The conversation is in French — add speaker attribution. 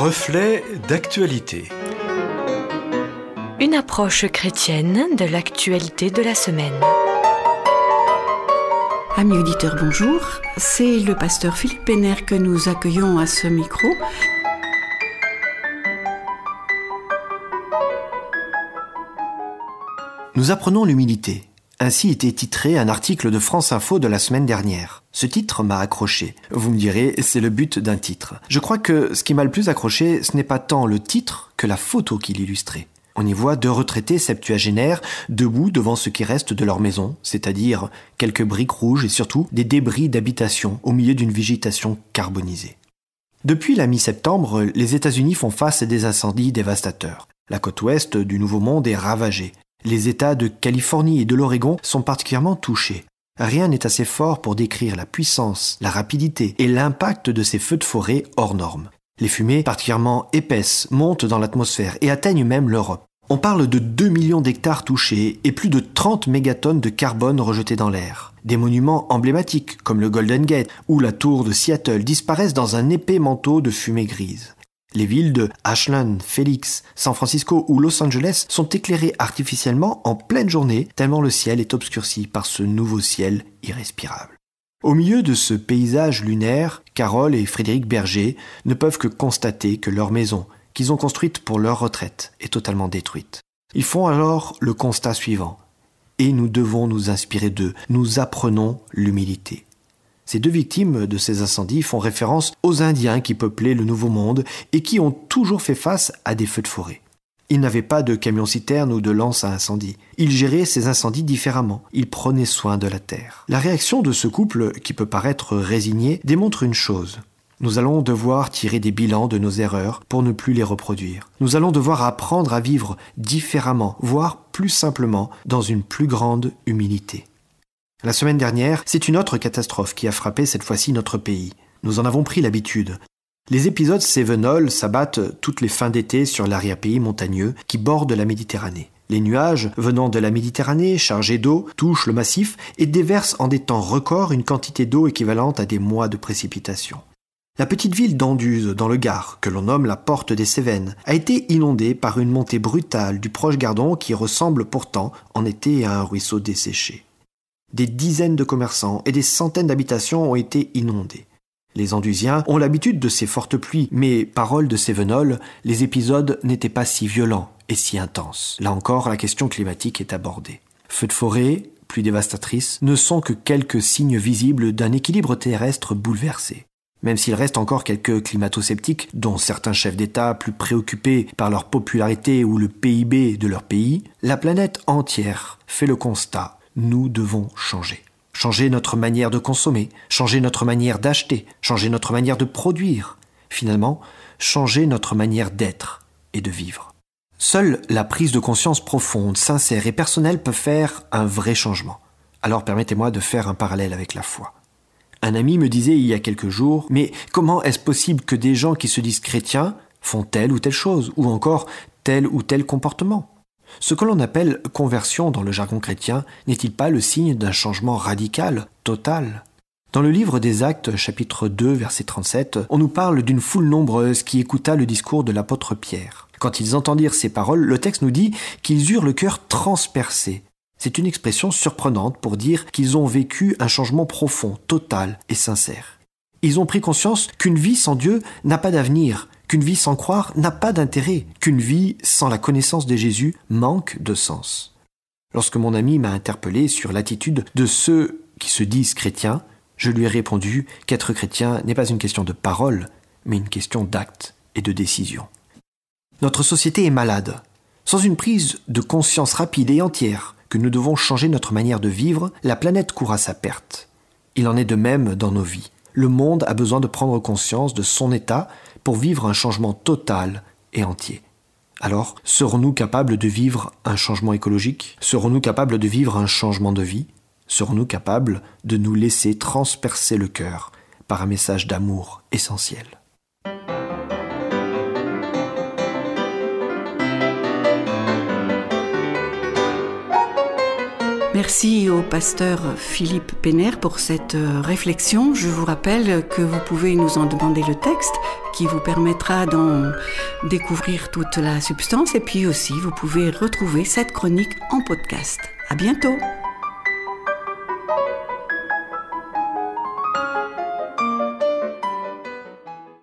Speaker 1: Reflet d'actualité.
Speaker 2: Une approche chrétienne de l'actualité de la semaine.
Speaker 3: Amis auditeurs, bonjour. C'est le pasteur Philippe Péner que nous accueillons à ce micro.
Speaker 4: Nous apprenons l'humilité. Ainsi était titré un article de France Info de la semaine dernière. Ce titre m'a accroché. Vous me direz, c'est le but d'un titre. Je crois que ce qui m'a le plus accroché, ce n'est pas tant le titre que la photo qui l'illustrait. On y voit deux retraités septuagénaires debout devant ce qui reste de leur maison, c'est-à-dire quelques briques rouges et surtout des débris d'habitation au milieu d'une végétation carbonisée. Depuis la mi-septembre, les États-Unis font face à des incendies dévastateurs. La côte ouest du Nouveau Monde est ravagée. Les États de Californie et de l'Oregon sont particulièrement touchés. Rien n'est assez fort pour décrire la puissance, la rapidité et l'impact de ces feux de forêt hors normes. Les fumées, particulièrement épaisses, montent dans l'atmosphère et atteignent même l'Europe. On parle de 2 millions d'hectares touchés et plus de 30 mégatonnes de carbone rejetées dans l'air. Des monuments emblématiques, comme le Golden Gate ou la tour de Seattle, disparaissent dans un épais manteau de fumée grise. Les villes de Ashland, Phoenix, San Francisco ou Los Angeles sont éclairées artificiellement en pleine journée tellement le ciel est obscurci par ce nouveau ciel irrespirable. Au milieu de ce paysage lunaire, Carole et Frédéric Berger ne peuvent que constater que leur maison, qu'ils ont construite pour leur retraite, est totalement détruite. Ils font alors le constat suivant. Et nous devons nous inspirer d'eux. Nous apprenons l'humilité. Ces deux victimes de ces incendies font référence aux Indiens qui peuplaient le Nouveau Monde et qui ont toujours fait face à des feux de forêt. Ils n'avaient pas de camion-citerne ou de lance à incendie. Ils géraient ces incendies différemment. Ils prenaient soin de la terre. La réaction de ce couple, qui peut paraître résigné, démontre une chose. Nous allons devoir tirer des bilans de nos erreurs pour ne plus les reproduire. Nous allons devoir apprendre à vivre différemment, voire plus simplement, dans une plus grande humilité. La semaine dernière, c'est une autre catastrophe qui a frappé cette fois-ci notre pays. Nous en avons pris l'habitude. Les épisodes Sévenol s'abattent toutes les fins d'été sur l'arrière-pays montagneux qui borde la Méditerranée. Les nuages venant de la Méditerranée, chargés d'eau, touchent le massif et déversent en des temps records une quantité d'eau équivalente à des mois de précipitations. La petite ville d'Anduze, dans le Gard, que l'on nomme la Porte des Cévennes, a été inondée par une montée brutale du proche Gardon qui ressemble pourtant en été à un ruisseau desséché. Des dizaines de commerçants et des centaines d'habitations ont été inondées. Les Andusiens ont l'habitude de ces fortes pluies, mais, parole de Sévenol, les épisodes n'étaient pas si violents et si intenses. Là encore, la question climatique est abordée. Feux de forêt, pluies dévastatrices, ne sont que quelques signes visibles d'un équilibre terrestre bouleversé. Même s'il reste encore quelques climato-sceptiques, dont certains chefs d'État plus préoccupés par leur popularité ou le PIB de leur pays, la planète entière fait le constat nous devons changer. Changer notre manière de consommer, changer notre manière d'acheter, changer notre manière de produire, finalement, changer notre manière d'être et de vivre. Seule la prise de conscience profonde, sincère et personnelle peut faire un vrai changement. Alors permettez-moi de faire un parallèle avec la foi. Un ami me disait il y a quelques jours, mais comment est-ce possible que des gens qui se disent chrétiens font telle ou telle chose, ou encore tel ou tel comportement? Ce que l'on appelle conversion dans le jargon chrétien n'est-il pas le signe d'un changement radical, total? Dans le livre des Actes, chapitre 2, verset 37, on nous parle d'une foule nombreuse qui écouta le discours de l'apôtre Pierre. Quand ils entendirent ces paroles, le texte nous dit qu'ils eurent le cœur transpercé. C'est une expression surprenante pour dire qu'ils ont vécu un changement profond, total et sincère. Ils ont pris conscience qu'une vie sans Dieu n'a pas d'avenir, qu'une vie sans croire n'a pas d'intérêt, qu'une vie sans la connaissance de Jésus manque de sens. Lorsque mon ami m'a interpellé sur l'attitude de ceux qui se disent chrétiens, je lui ai répondu qu'être chrétien n'est pas une question de parole, mais une question d'acte et de décision. Notre société est malade. Sans une prise de conscience rapide et entière que nous devons changer notre manière de vivre, la planète court à sa perte. Il en est de même dans nos vies. Le monde a besoin de prendre conscience de son état pour vivre un changement total et entier. Alors, serons-nous capables de vivre un changement écologique? Serons-nous capables de vivre un changement de vie? Serons-nous capables de nous laisser transpercer le cœur par un message d'amour essentiel?
Speaker 3: Merci au pasteur Philippe Pénère pour cette euh, réflexion. Je vous rappelle que vous pouvez nous en demander le texte qui vous permettra d'en découvrir toute la substance et puis aussi vous pouvez retrouver cette chronique en podcast. À bientôt!